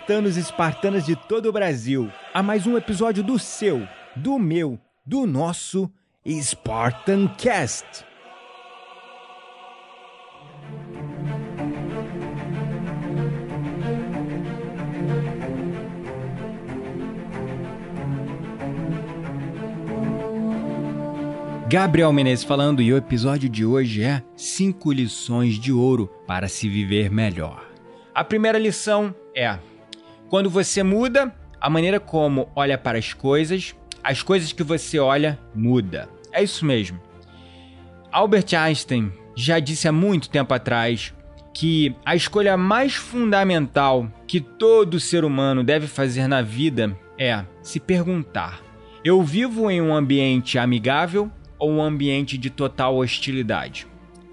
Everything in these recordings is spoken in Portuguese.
Espartanos e espartanas de todo o Brasil, a mais um episódio do seu, do meu, do nosso Spartan Cast. Gabriel Menezes falando e o episódio de hoje é 5 lições de ouro para se viver melhor. A primeira lição é: quando você muda a maneira como olha para as coisas, as coisas que você olha muda. É isso mesmo. Albert Einstein já disse há muito tempo atrás que a escolha mais fundamental que todo ser humano deve fazer na vida é se perguntar: eu vivo em um ambiente amigável ou um ambiente de total hostilidade?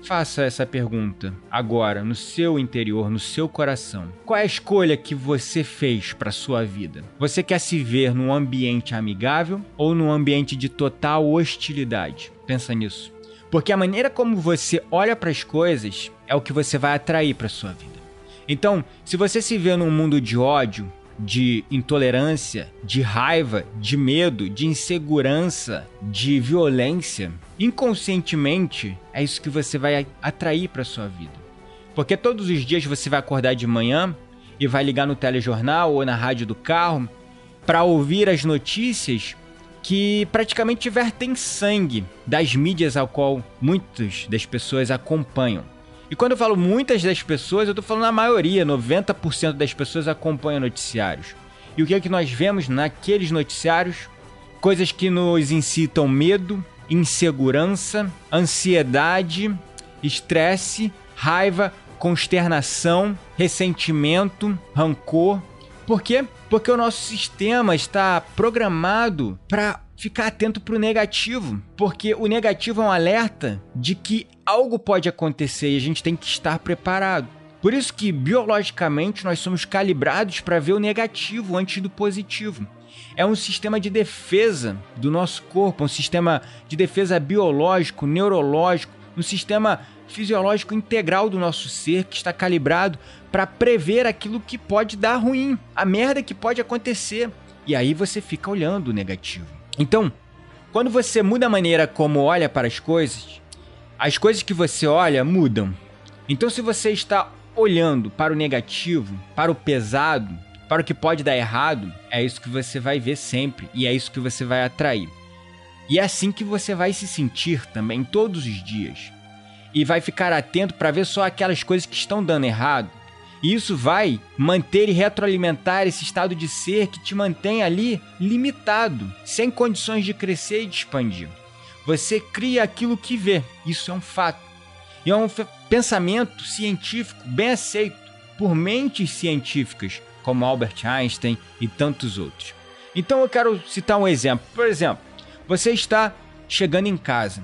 Faça essa pergunta agora no seu interior, no seu coração. Qual é a escolha que você fez para sua vida? Você quer se ver num ambiente amigável ou num ambiente de total hostilidade? Pensa nisso. Porque a maneira como você olha para as coisas é o que você vai atrair para sua vida. Então, se você se vê num mundo de ódio, de intolerância, de raiva, de medo, de insegurança, de violência, inconscientemente é isso que você vai atrair para sua vida. Porque todos os dias você vai acordar de manhã e vai ligar no telejornal ou na rádio do carro para ouvir as notícias que praticamente vertem sangue das mídias ao qual muitas das pessoas acompanham. E quando eu falo muitas das pessoas, eu tô falando a maioria, 90% das pessoas acompanham noticiários. E o que é que nós vemos naqueles noticiários? Coisas que nos incitam medo, insegurança, ansiedade, estresse, raiva, consternação, ressentimento, rancor. Por quê? Porque o nosso sistema está programado para ficar atento para o negativo, porque o negativo é um alerta de que algo pode acontecer e a gente tem que estar preparado. Por isso que biologicamente nós somos calibrados para ver o negativo antes do positivo. É um sistema de defesa do nosso corpo, um sistema de defesa biológico, neurológico, um sistema fisiológico integral do nosso ser que está calibrado para prever aquilo que pode dar ruim, a merda que pode acontecer. E aí você fica olhando o negativo. Então, quando você muda a maneira como olha para as coisas, as coisas que você olha mudam. Então, se você está olhando para o negativo, para o pesado, para o que pode dar errado, é isso que você vai ver sempre e é isso que você vai atrair. E é assim que você vai se sentir também todos os dias. E vai ficar atento para ver só aquelas coisas que estão dando errado e isso vai manter e retroalimentar esse estado de ser que te mantém ali limitado, sem condições de crescer e de expandir. Você cria aquilo que vê, isso é um fato. E é um pensamento científico bem aceito por mentes científicas, como Albert Einstein e tantos outros. Então eu quero citar um exemplo. Por exemplo, você está chegando em casa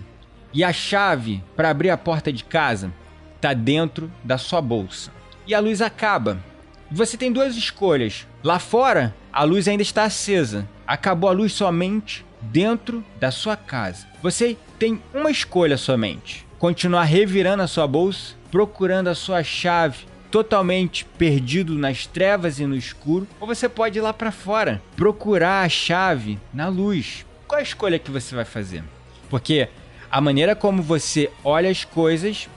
e a chave para abrir a porta de casa está dentro da sua bolsa e a luz acaba. Você tem duas escolhas. Lá fora, a luz ainda está acesa. Acabou a luz somente dentro da sua casa. Você tem uma escolha somente: continuar revirando a sua bolsa, procurando a sua chave totalmente perdido nas trevas e no escuro, ou você pode ir lá para fora, procurar a chave na luz. Qual a escolha que você vai fazer? Porque a maneira como você olha as coisas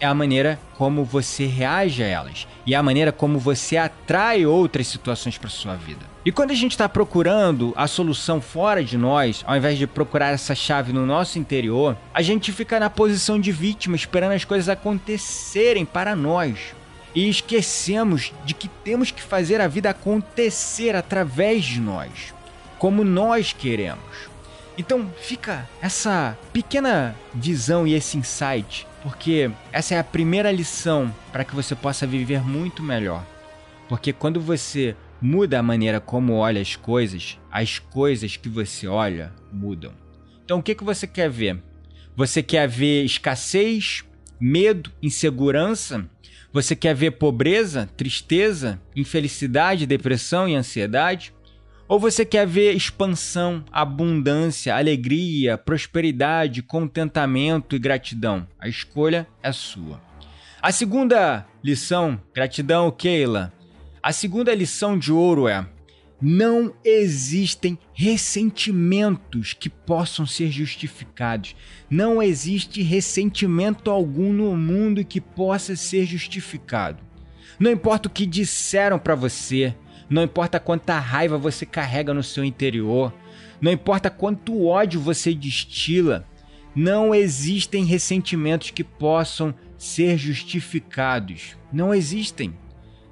é a maneira como você reage a elas e é a maneira como você atrai outras situações para sua vida. E quando a gente está procurando a solução fora de nós, ao invés de procurar essa chave no nosso interior, a gente fica na posição de vítima, esperando as coisas acontecerem para nós. E esquecemos de que temos que fazer a vida acontecer através de nós, como nós queremos. Então fica essa pequena visão e esse insight, porque essa é a primeira lição para que você possa viver muito melhor. Porque quando você muda a maneira como olha as coisas, as coisas que você olha mudam. Então o que, que você quer ver? Você quer ver escassez, medo, insegurança? Você quer ver pobreza, tristeza, infelicidade, depressão e ansiedade? Ou você quer ver expansão, abundância, alegria, prosperidade, contentamento e gratidão? A escolha é sua. A segunda lição, gratidão, Keila. A segunda lição de ouro é: não existem ressentimentos que possam ser justificados. Não existe ressentimento algum no mundo que possa ser justificado. Não importa o que disseram para você, não importa quanta raiva você carrega no seu interior, não importa quanto ódio você destila, não existem ressentimentos que possam ser justificados. Não existem.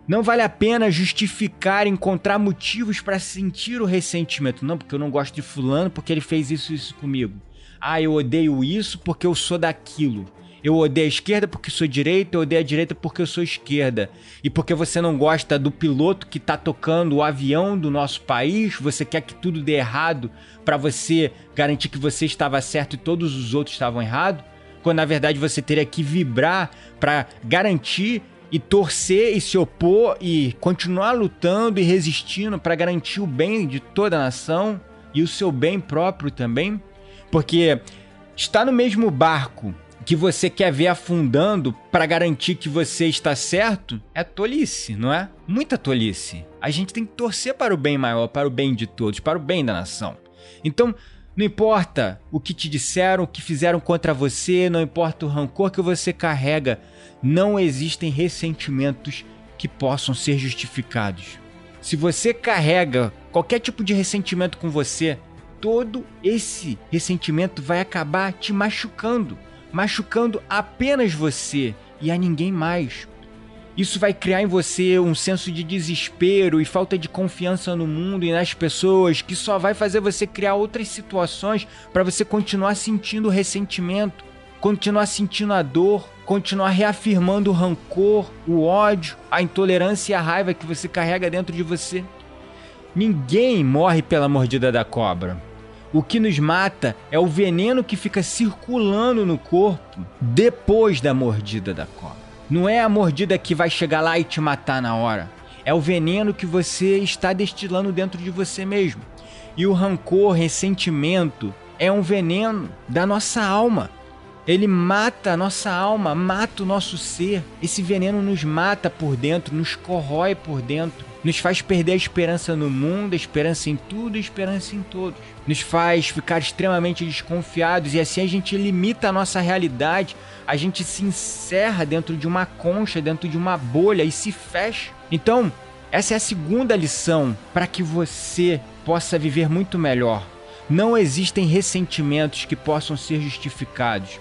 Não vale a pena justificar, encontrar motivos para sentir o ressentimento. Não, porque eu não gosto de fulano porque ele fez isso isso comigo. Ah, eu odeio isso porque eu sou daquilo. Eu odeio a esquerda porque sou direita, eu odeio a direita porque eu sou esquerda. E porque você não gosta do piloto que está tocando o avião do nosso país, você quer que tudo dê errado para você garantir que você estava certo e todos os outros estavam errados, quando na verdade você teria que vibrar para garantir e torcer e se opor e continuar lutando e resistindo para garantir o bem de toda a nação e o seu bem próprio também, porque está no mesmo barco que você quer ver afundando para garantir que você está certo é tolice, não é? Muita tolice. A gente tem que torcer para o bem maior, para o bem de todos, para o bem da nação. Então, não importa o que te disseram, o que fizeram contra você, não importa o rancor que você carrega, não existem ressentimentos que possam ser justificados. Se você carrega qualquer tipo de ressentimento com você, todo esse ressentimento vai acabar te machucando, machucando apenas você e a ninguém mais. Isso vai criar em você um senso de desespero e falta de confiança no mundo e nas pessoas, que só vai fazer você criar outras situações para você continuar sentindo ressentimento, continuar sentindo a dor, continuar reafirmando o rancor, o ódio, a intolerância e a raiva que você carrega dentro de você. Ninguém morre pela mordida da cobra. O que nos mata é o veneno que fica circulando no corpo depois da mordida da cobra. Não é a mordida que vai chegar lá e te matar na hora. É o veneno que você está destilando dentro de você mesmo. E o rancor, ressentimento, é um veneno da nossa alma ele mata a nossa alma, mata o nosso ser. Esse veneno nos mata por dentro, nos corrói por dentro, nos faz perder a esperança no mundo, a esperança em tudo, a esperança em todos. Nos faz ficar extremamente desconfiados e assim a gente limita a nossa realidade, a gente se encerra dentro de uma concha, dentro de uma bolha e se fecha. Então, essa é a segunda lição para que você possa viver muito melhor. Não existem ressentimentos que possam ser justificados.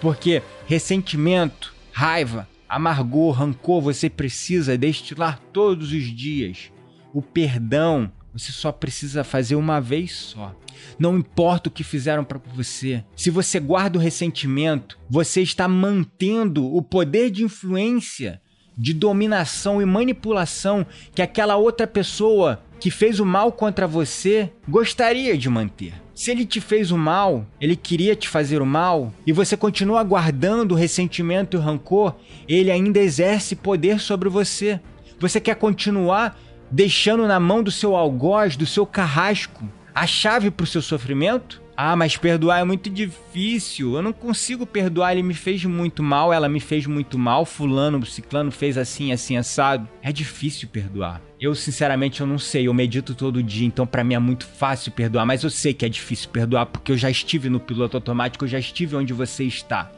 Porque ressentimento, raiva, amargor, rancor você precisa destilar todos os dias. O perdão você só precisa fazer uma vez só. Não importa o que fizeram para você. Se você guarda o ressentimento, você está mantendo o poder de influência, de dominação e manipulação que aquela outra pessoa que fez o mal contra você gostaria de manter. Se ele te fez o mal, ele queria te fazer o mal, e você continua guardando o ressentimento e o rancor, ele ainda exerce poder sobre você. Você quer continuar deixando na mão do seu algoz, do seu carrasco, a chave para o seu sofrimento? Ah, mas perdoar é muito difícil. Eu não consigo perdoar. Ele me fez muito mal, ela me fez muito mal. Fulano, ciclano fez assim, assim, assado. É difícil perdoar. Eu, sinceramente, eu não sei. Eu medito todo dia, então para mim é muito fácil perdoar. Mas eu sei que é difícil perdoar porque eu já estive no piloto automático, eu já estive onde você está.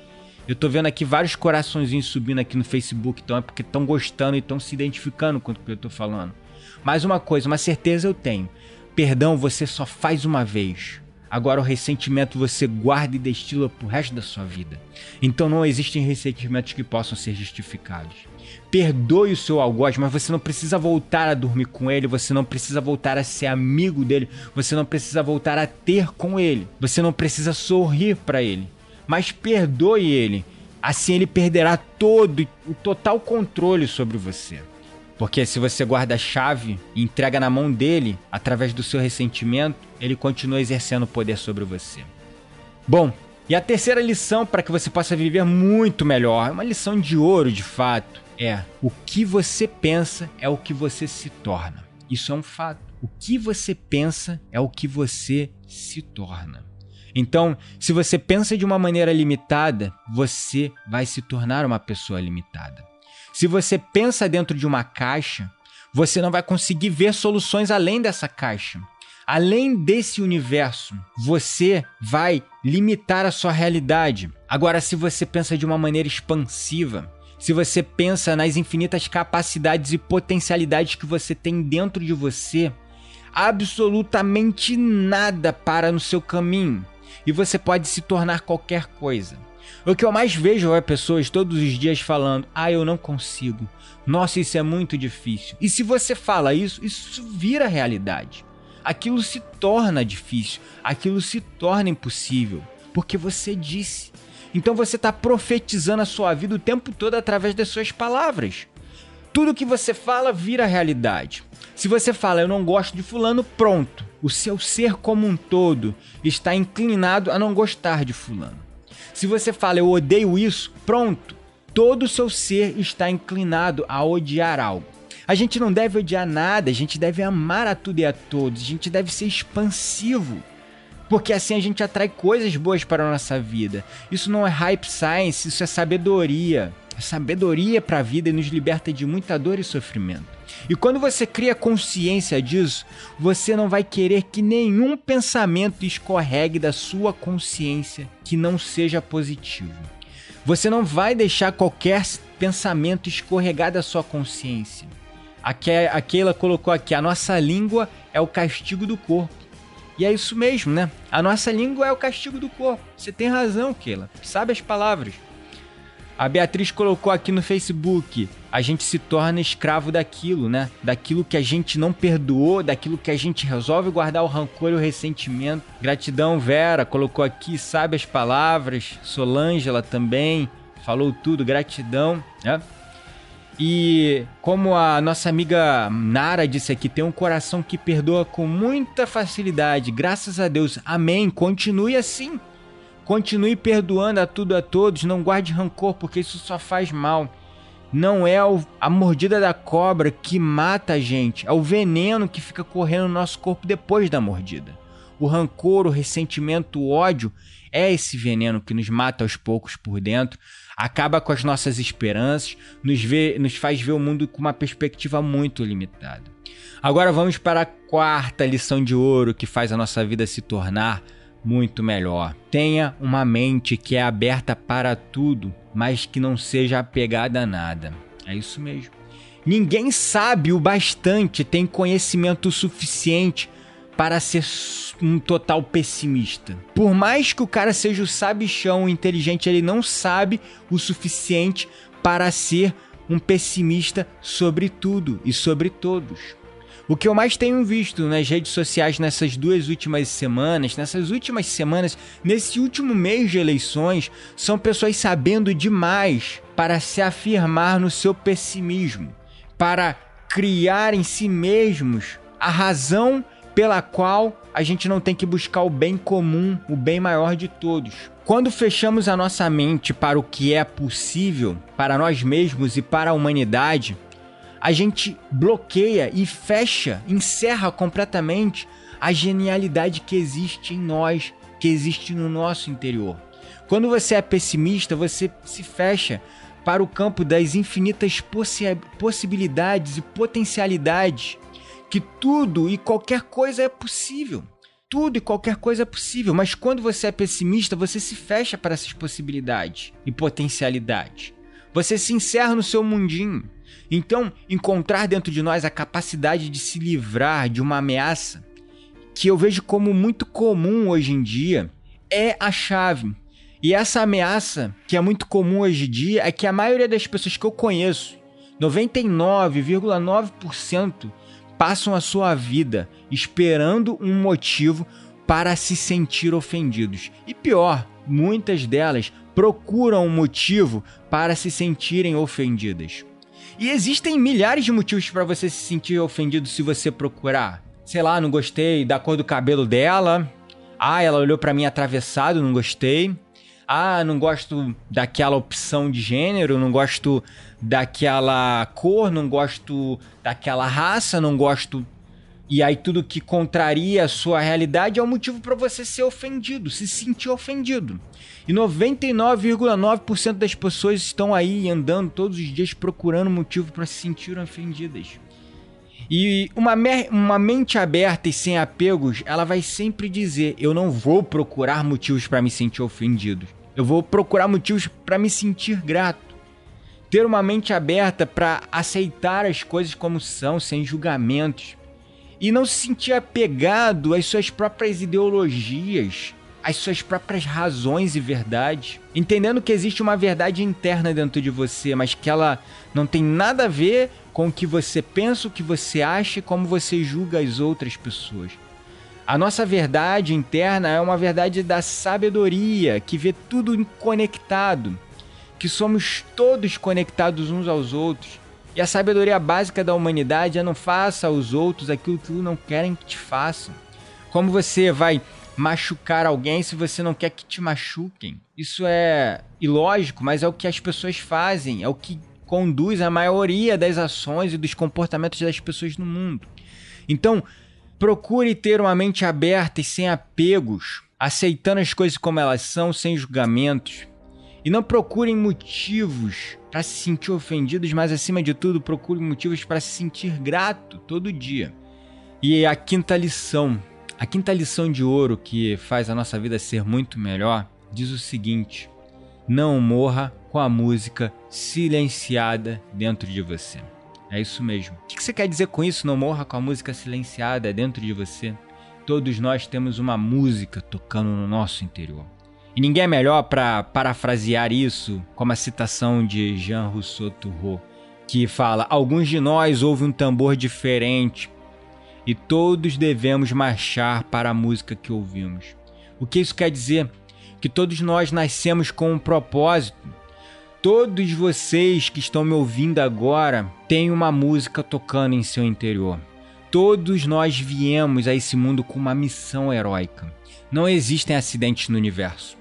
Eu tô vendo aqui vários coraçõezinhos subindo aqui no Facebook, então é porque estão gostando e estão se identificando com o que eu tô falando. Mais uma coisa, uma certeza eu tenho. Perdão você só faz uma vez. Agora o ressentimento você guarda e destila pro resto da sua vida. Então não existem ressentimentos que possam ser justificados. Perdoe o seu algoz, mas você não precisa voltar a dormir com ele, você não precisa voltar a ser amigo dele, você não precisa voltar a ter com ele, você não precisa sorrir para ele. Mas perdoe ele, assim ele perderá todo o total controle sobre você. Porque se você guarda a chave e entrega na mão dele, através do seu ressentimento, ele continua exercendo poder sobre você. Bom, e a terceira lição para que você possa viver muito melhor, uma lição de ouro de fato, é o que você pensa é o que você se torna. Isso é um fato. O que você pensa é o que você se torna. Então, se você pensa de uma maneira limitada, você vai se tornar uma pessoa limitada. Se você pensa dentro de uma caixa, você não vai conseguir ver soluções além dessa caixa. Além desse universo, você vai limitar a sua realidade. Agora, se você pensa de uma maneira expansiva, se você pensa nas infinitas capacidades e potencialidades que você tem dentro de você, absolutamente nada para no seu caminho e você pode se tornar qualquer coisa. O que eu mais vejo é pessoas todos os dias falando: ah, eu não consigo. Nossa, isso é muito difícil. E se você fala isso, isso vira realidade. Aquilo se torna difícil, aquilo se torna impossível, porque você disse. Então você está profetizando a sua vida o tempo todo através das suas palavras. Tudo que você fala vira realidade. Se você fala, eu não gosto de Fulano, pronto. O seu ser como um todo está inclinado a não gostar de Fulano. Se você fala eu odeio isso, pronto. Todo o seu ser está inclinado a odiar algo. A gente não deve odiar nada, a gente deve amar a tudo e a todos, a gente deve ser expansivo. Porque assim a gente atrai coisas boas para a nossa vida. Isso não é hype science, isso é sabedoria. Sabedoria para a vida nos liberta de muita dor e sofrimento. E quando você cria consciência disso, você não vai querer que nenhum pensamento escorregue da sua consciência que não seja positivo. Você não vai deixar qualquer pensamento escorregar da sua consciência. A Keila colocou aqui: a nossa língua é o castigo do corpo. E é isso mesmo, né? A nossa língua é o castigo do corpo. Você tem razão, Keila. Sabe as palavras. A Beatriz colocou aqui no Facebook: a gente se torna escravo daquilo, né? Daquilo que a gente não perdoou, daquilo que a gente resolve guardar o rancor e o ressentimento. Gratidão, Vera, colocou aqui, sabe as palavras. Solângela também falou tudo, gratidão, né? E como a nossa amiga Nara disse aqui, tem um coração que perdoa com muita facilidade. Graças a Deus. Amém. Continue assim. Continue perdoando a tudo a todos, não guarde rancor, porque isso só faz mal. Não é a mordida da cobra que mata a gente, é o veneno que fica correndo no nosso corpo depois da mordida. O rancor, o ressentimento, o ódio é esse veneno que nos mata aos poucos por dentro, acaba com as nossas esperanças, nos, vê, nos faz ver o mundo com uma perspectiva muito limitada. Agora vamos para a quarta lição de ouro que faz a nossa vida se tornar muito melhor. Tenha uma mente que é aberta para tudo, mas que não seja apegada a nada. É isso mesmo. Ninguém sabe o bastante, tem conhecimento suficiente para ser um total pessimista. Por mais que o cara seja o sabichão, inteligente, ele não sabe o suficiente para ser um pessimista sobre tudo e sobre todos. O que eu mais tenho visto nas redes sociais nessas duas últimas semanas, nessas últimas semanas, nesse último mês de eleições, são pessoas sabendo demais para se afirmar no seu pessimismo, para criar em si mesmos a razão pela qual a gente não tem que buscar o bem comum, o bem maior de todos. Quando fechamos a nossa mente para o que é possível, para nós mesmos e para a humanidade, a gente bloqueia e fecha, encerra completamente a genialidade que existe em nós, que existe no nosso interior. Quando você é pessimista, você se fecha para o campo das infinitas possi possibilidades e potencialidades que tudo e qualquer coisa é possível. Tudo e qualquer coisa é possível, mas quando você é pessimista, você se fecha para essas possibilidades e potencialidades. Você se encerra no seu mundinho. Então, encontrar dentro de nós a capacidade de se livrar de uma ameaça que eu vejo como muito comum hoje em dia é a chave. E essa ameaça, que é muito comum hoje em dia, é que a maioria das pessoas que eu conheço, 99,9%, passam a sua vida esperando um motivo para se sentir ofendidos. E pior, muitas delas procuram um motivo para se sentirem ofendidas. E existem milhares de motivos para você se sentir ofendido se você procurar. Sei lá, não gostei da cor do cabelo dela. Ah, ela olhou para mim atravessado, não gostei. Ah, não gosto daquela opção de gênero, não gosto daquela cor, não gosto daquela raça, não gosto e aí tudo que contraria a sua realidade é um motivo para você ser ofendido, se sentir ofendido. E 99,9% das pessoas estão aí andando todos os dias procurando motivo para se sentir ofendidas. E uma, uma mente aberta e sem apegos, ela vai sempre dizer: eu não vou procurar motivos para me sentir ofendido. Eu vou procurar motivos para me sentir grato. Ter uma mente aberta para aceitar as coisas como são, sem julgamentos e não se sentir apegado às suas próprias ideologias, às suas próprias razões e verdades, entendendo que existe uma verdade interna dentro de você, mas que ela não tem nada a ver com o que você pensa, o que você acha e como você julga as outras pessoas. A nossa verdade interna é uma verdade da sabedoria, que vê tudo conectado, que somos todos conectados uns aos outros e a sabedoria básica da humanidade é não faça aos outros aquilo que não querem que te façam. Como você vai machucar alguém se você não quer que te machuquem? Isso é ilógico, mas é o que as pessoas fazem, é o que conduz a maioria das ações e dos comportamentos das pessoas no mundo. Então, procure ter uma mente aberta e sem apegos, aceitando as coisas como elas são, sem julgamentos. E não procurem motivos para se sentir ofendidos, mas acima de tudo, procure motivos para se sentir grato todo dia. E a quinta lição, a quinta lição de ouro que faz a nossa vida ser muito melhor, diz o seguinte: não morra com a música silenciada dentro de você. É isso mesmo. O que você quer dizer com isso? Não morra com a música silenciada dentro de você. Todos nós temos uma música tocando no nosso interior. E ninguém é melhor para parafrasear isso, como a citação de Jean Rousseau Turreau, que fala: Alguns de nós ouvem um tambor diferente e todos devemos marchar para a música que ouvimos. O que isso quer dizer? Que todos nós nascemos com um propósito. Todos vocês que estão me ouvindo agora têm uma música tocando em seu interior. Todos nós viemos a esse mundo com uma missão heróica. Não existem acidentes no universo.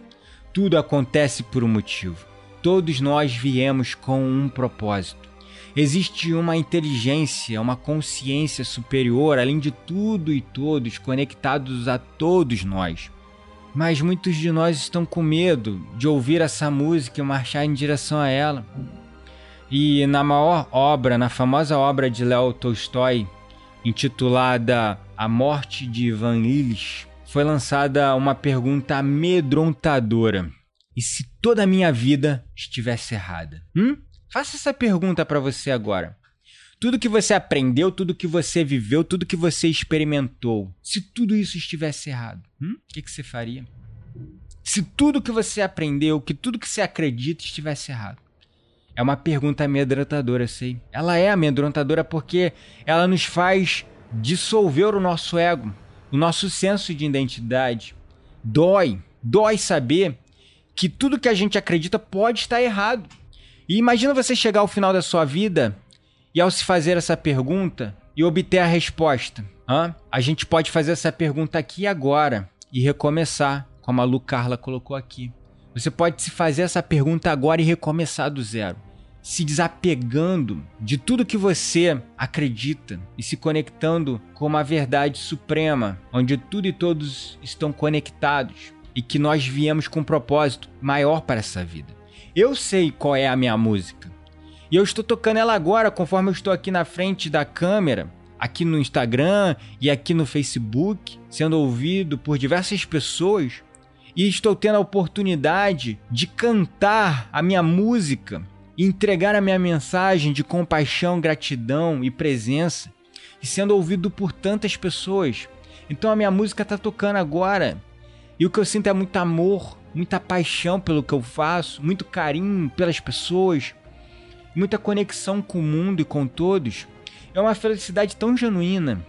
Tudo acontece por um motivo. Todos nós viemos com um propósito. Existe uma inteligência, uma consciência superior, além de tudo e todos, conectados a todos nós. Mas muitos de nós estão com medo de ouvir essa música e marchar em direção a ela. E na maior obra, na famosa obra de Léo Tolstói, intitulada A Morte de Ivan Illich, foi lançada uma pergunta amedrontadora. E se toda a minha vida estivesse errada? Hum? Faça essa pergunta para você agora. Tudo que você aprendeu, tudo que você viveu, tudo que você experimentou, se tudo isso estivesse errado, hum? o que, que você faria? Se tudo que você aprendeu, que tudo que você acredita estivesse errado. É uma pergunta amedrontadora, eu sei. Ela é amedrontadora porque ela nos faz dissolver o nosso ego, o nosso senso de identidade. Dói, dói saber que tudo que a gente acredita pode estar errado. E imagina você chegar ao final da sua vida e ao se fazer essa pergunta e obter a resposta. Hã? A gente pode fazer essa pergunta aqui agora e recomeçar, como a Lu Carla colocou aqui. Você pode se fazer essa pergunta agora e recomeçar do zero se desapegando de tudo que você acredita e se conectando com uma verdade suprema, onde tudo e todos estão conectados e que nós viemos com um propósito maior para essa vida. Eu sei qual é a minha música. E eu estou tocando ela agora, conforme eu estou aqui na frente da câmera, aqui no Instagram e aqui no Facebook, sendo ouvido por diversas pessoas. E estou tendo a oportunidade de cantar a minha música entregar a minha mensagem de compaixão, gratidão e presença, e sendo ouvido por tantas pessoas. Então a minha música tá tocando agora. E o que eu sinto é muito amor, muita paixão pelo que eu faço, muito carinho pelas pessoas, muita conexão com o mundo e com todos. É uma felicidade tão genuína,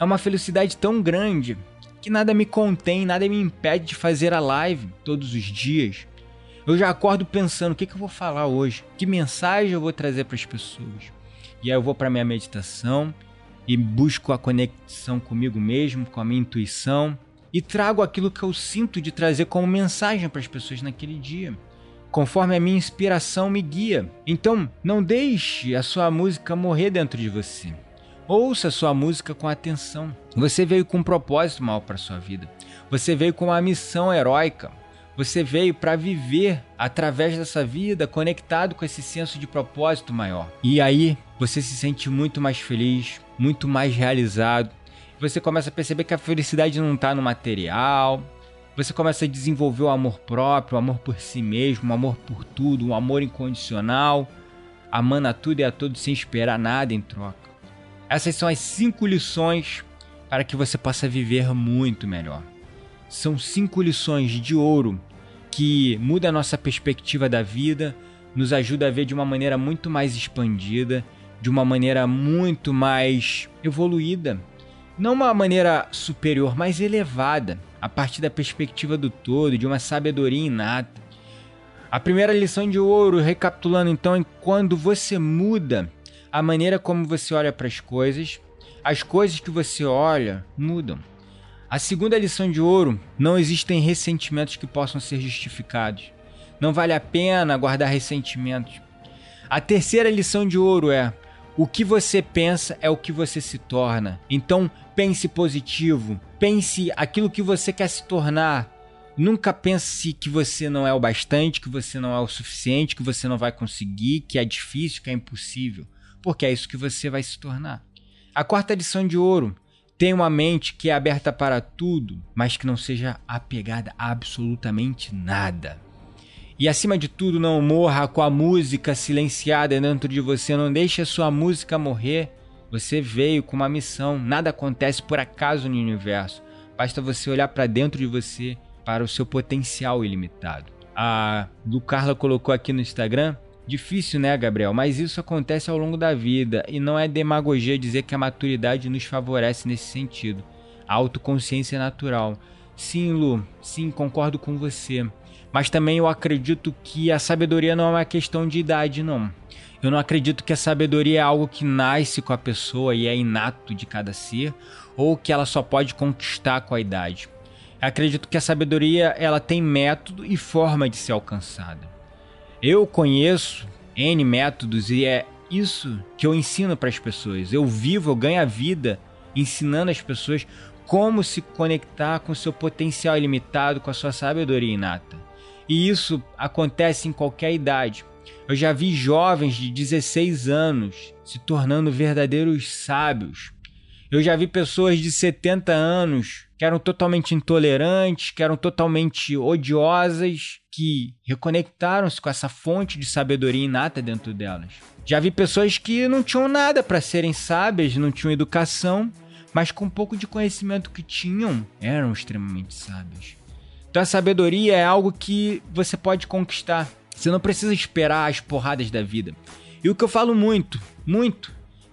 é uma felicidade tão grande que nada me contém, nada me impede de fazer a live todos os dias. Eu já acordo pensando o que, que eu vou falar hoje, que mensagem eu vou trazer para as pessoas. E aí eu vou para minha meditação e busco a conexão comigo mesmo, com a minha intuição e trago aquilo que eu sinto de trazer como mensagem para as pessoas naquele dia, conforme a minha inspiração me guia. Então, não deixe a sua música morrer dentro de você. Ouça a sua música com atenção. Você veio com um propósito mal para sua vida. Você veio com uma missão heróica. Você veio para viver através dessa vida conectado com esse senso de propósito maior. E aí você se sente muito mais feliz, muito mais realizado. Você começa a perceber que a felicidade não está no material. Você começa a desenvolver o amor próprio, o amor por si mesmo, o amor por tudo, um amor incondicional, amando a tudo e a todos sem esperar nada em troca. Essas são as cinco lições para que você possa viver muito melhor. São cinco lições de ouro que muda a nossa perspectiva da vida, nos ajuda a ver de uma maneira muito mais expandida, de uma maneira muito mais evoluída. Não uma maneira superior, mas elevada, a partir da perspectiva do todo, de uma sabedoria inata. A primeira lição de ouro, recapitulando então, é quando você muda a maneira como você olha para as coisas, as coisas que você olha mudam. A segunda lição de ouro: não existem ressentimentos que possam ser justificados. Não vale a pena guardar ressentimentos. A terceira lição de ouro é: o que você pensa é o que você se torna. Então, pense positivo, pense aquilo que você quer se tornar. Nunca pense que você não é o bastante, que você não é o suficiente, que você não vai conseguir, que é difícil, que é impossível, porque é isso que você vai se tornar. A quarta lição de ouro: Tenha uma mente que é aberta para tudo, mas que não seja apegada a absolutamente nada. E acima de tudo, não morra com a música silenciada dentro de você. Não deixe a sua música morrer. Você veio com uma missão. Nada acontece por acaso no universo. Basta você olhar para dentro de você, para o seu potencial ilimitado. A Lu Carla colocou aqui no Instagram Difícil, né, Gabriel? Mas isso acontece ao longo da vida e não é demagogia dizer que a maturidade nos favorece nesse sentido. A autoconsciência é natural. Sim, Lu, sim, concordo com você. Mas também eu acredito que a sabedoria não é uma questão de idade, não. Eu não acredito que a sabedoria é algo que nasce com a pessoa e é inato de cada ser, ou que ela só pode conquistar com a idade. Eu acredito que a sabedoria ela tem método e forma de ser alcançada. Eu conheço N métodos e é isso que eu ensino para as pessoas. Eu vivo, eu ganho a vida ensinando as pessoas como se conectar com seu potencial ilimitado, com a sua sabedoria inata. E isso acontece em qualquer idade. Eu já vi jovens de 16 anos se tornando verdadeiros sábios. Eu já vi pessoas de 70 anos que eram totalmente intolerantes, que eram totalmente odiosas, que reconectaram-se com essa fonte de sabedoria inata dentro delas. Já vi pessoas que não tinham nada para serem sábias, não tinham educação, mas com pouco de conhecimento que tinham, eram extremamente sábios. Então a sabedoria é algo que você pode conquistar. Você não precisa esperar as porradas da vida. E o que eu falo muito, muito,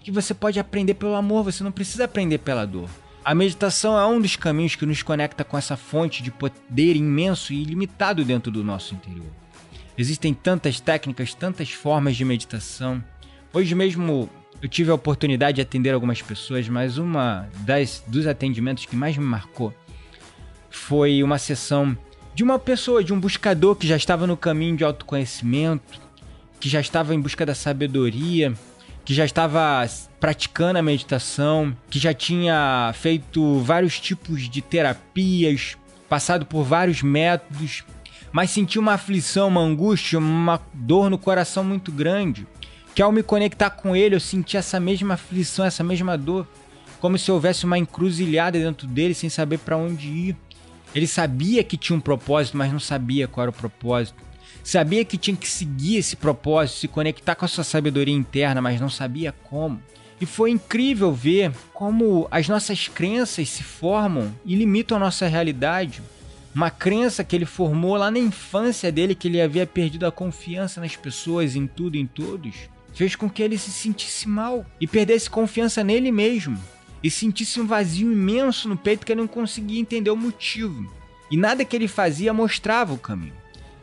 que você pode aprender pelo amor, você não precisa aprender pela dor. A meditação é um dos caminhos que nos conecta com essa fonte de poder imenso e ilimitado dentro do nosso interior. Existem tantas técnicas, tantas formas de meditação. Hoje mesmo eu tive a oportunidade de atender algumas pessoas, mas uma das dos atendimentos que mais me marcou foi uma sessão de uma pessoa, de um buscador que já estava no caminho de autoconhecimento, que já estava em busca da sabedoria, que já estava praticando a meditação, que já tinha feito vários tipos de terapias, passado por vários métodos, mas sentia uma aflição, uma angústia, uma dor no coração muito grande. Que ao me conectar com ele, eu sentia essa mesma aflição, essa mesma dor, como se houvesse uma encruzilhada dentro dele sem saber para onde ir. Ele sabia que tinha um propósito, mas não sabia qual era o propósito. Sabia que tinha que seguir esse propósito, se conectar com a sua sabedoria interna, mas não sabia como. E foi incrível ver como as nossas crenças se formam e limitam a nossa realidade. Uma crença que ele formou lá na infância dele, que ele havia perdido a confiança nas pessoas, em tudo e em todos, fez com que ele se sentisse mal e perdesse confiança nele mesmo e sentisse um vazio imenso no peito que ele não conseguia entender o motivo. E nada que ele fazia mostrava o caminho.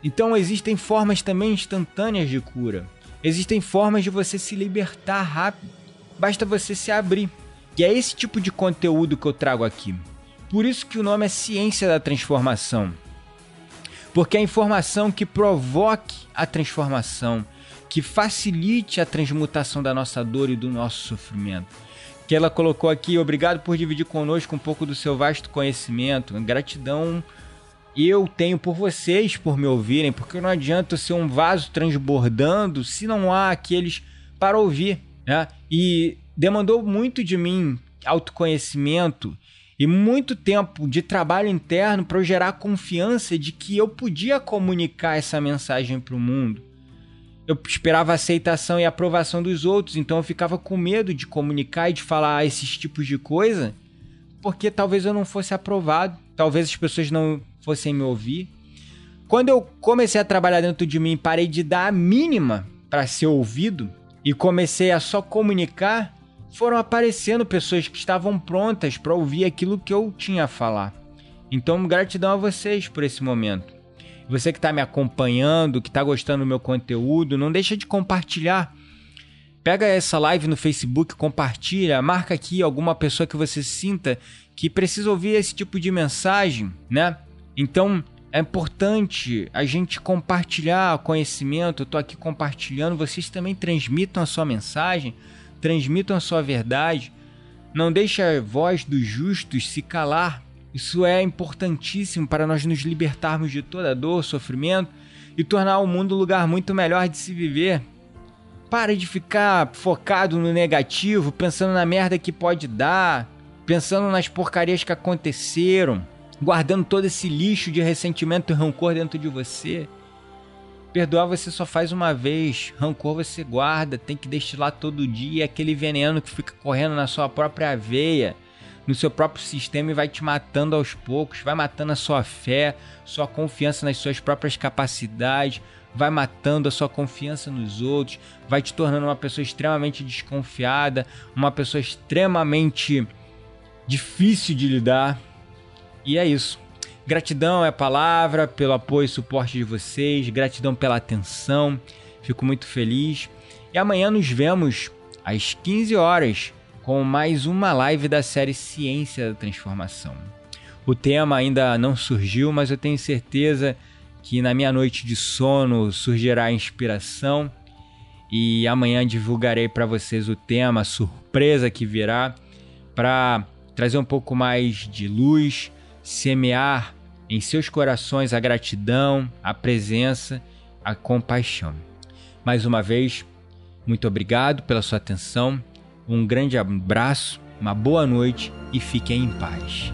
Então existem formas também instantâneas de cura. Existem formas de você se libertar rápido. Basta você se abrir. E é esse tipo de conteúdo que eu trago aqui. Por isso que o nome é Ciência da Transformação. Porque é a informação que provoque a transformação, que facilite a transmutação da nossa dor e do nosso sofrimento. Que ela colocou aqui, obrigado por dividir conosco um pouco do seu vasto conhecimento. Gratidão eu tenho por vocês por me ouvirem, porque não adianta ser um vaso transbordando se não há aqueles para ouvir, né? E demandou muito de mim autoconhecimento e muito tempo de trabalho interno para gerar confiança de que eu podia comunicar essa mensagem para o mundo. Eu esperava aceitação e aprovação dos outros, então eu ficava com medo de comunicar e de falar esses tipos de coisa, porque talvez eu não fosse aprovado, talvez as pessoas não fossem me ouvir. Quando eu comecei a trabalhar dentro de mim, parei de dar a mínima para ser ouvido e comecei a só comunicar, foram aparecendo pessoas que estavam prontas para ouvir aquilo que eu tinha a falar. Então, gratidão a vocês por esse momento. Você que está me acompanhando, que está gostando do meu conteúdo, não deixa de compartilhar. Pega essa live no Facebook, compartilha, marca aqui alguma pessoa que você sinta que precisa ouvir esse tipo de mensagem, né? Então é importante a gente compartilhar conhecimento. Eu estou aqui compartilhando, vocês também transmitam a sua mensagem, transmitam a sua verdade. Não deixe a voz dos justos se calar. Isso é importantíssimo para nós nos libertarmos de toda dor, sofrimento e tornar o mundo um lugar muito melhor de se viver. Pare de ficar focado no negativo, pensando na merda que pode dar, pensando nas porcarias que aconteceram guardando todo esse lixo de ressentimento e rancor dentro de você. Perdoar você só faz uma vez, rancor você guarda, tem que destilar todo dia aquele veneno que fica correndo na sua própria veia, no seu próprio sistema e vai te matando aos poucos, vai matando a sua fé, sua confiança nas suas próprias capacidades, vai matando a sua confiança nos outros, vai te tornando uma pessoa extremamente desconfiada, uma pessoa extremamente difícil de lidar. E é isso. Gratidão é a palavra pelo apoio e suporte de vocês, gratidão pela atenção. Fico muito feliz. E amanhã nos vemos às 15 horas com mais uma live da série Ciência da Transformação. O tema ainda não surgiu, mas eu tenho certeza que na minha noite de sono surgirá a inspiração e amanhã divulgarei para vocês o tema, a surpresa que virá, para trazer um pouco mais de luz semear em seus corações a gratidão, a presença, a compaixão. Mais uma vez, muito obrigado pela sua atenção, um grande abraço, uma boa noite e fiquem em paz.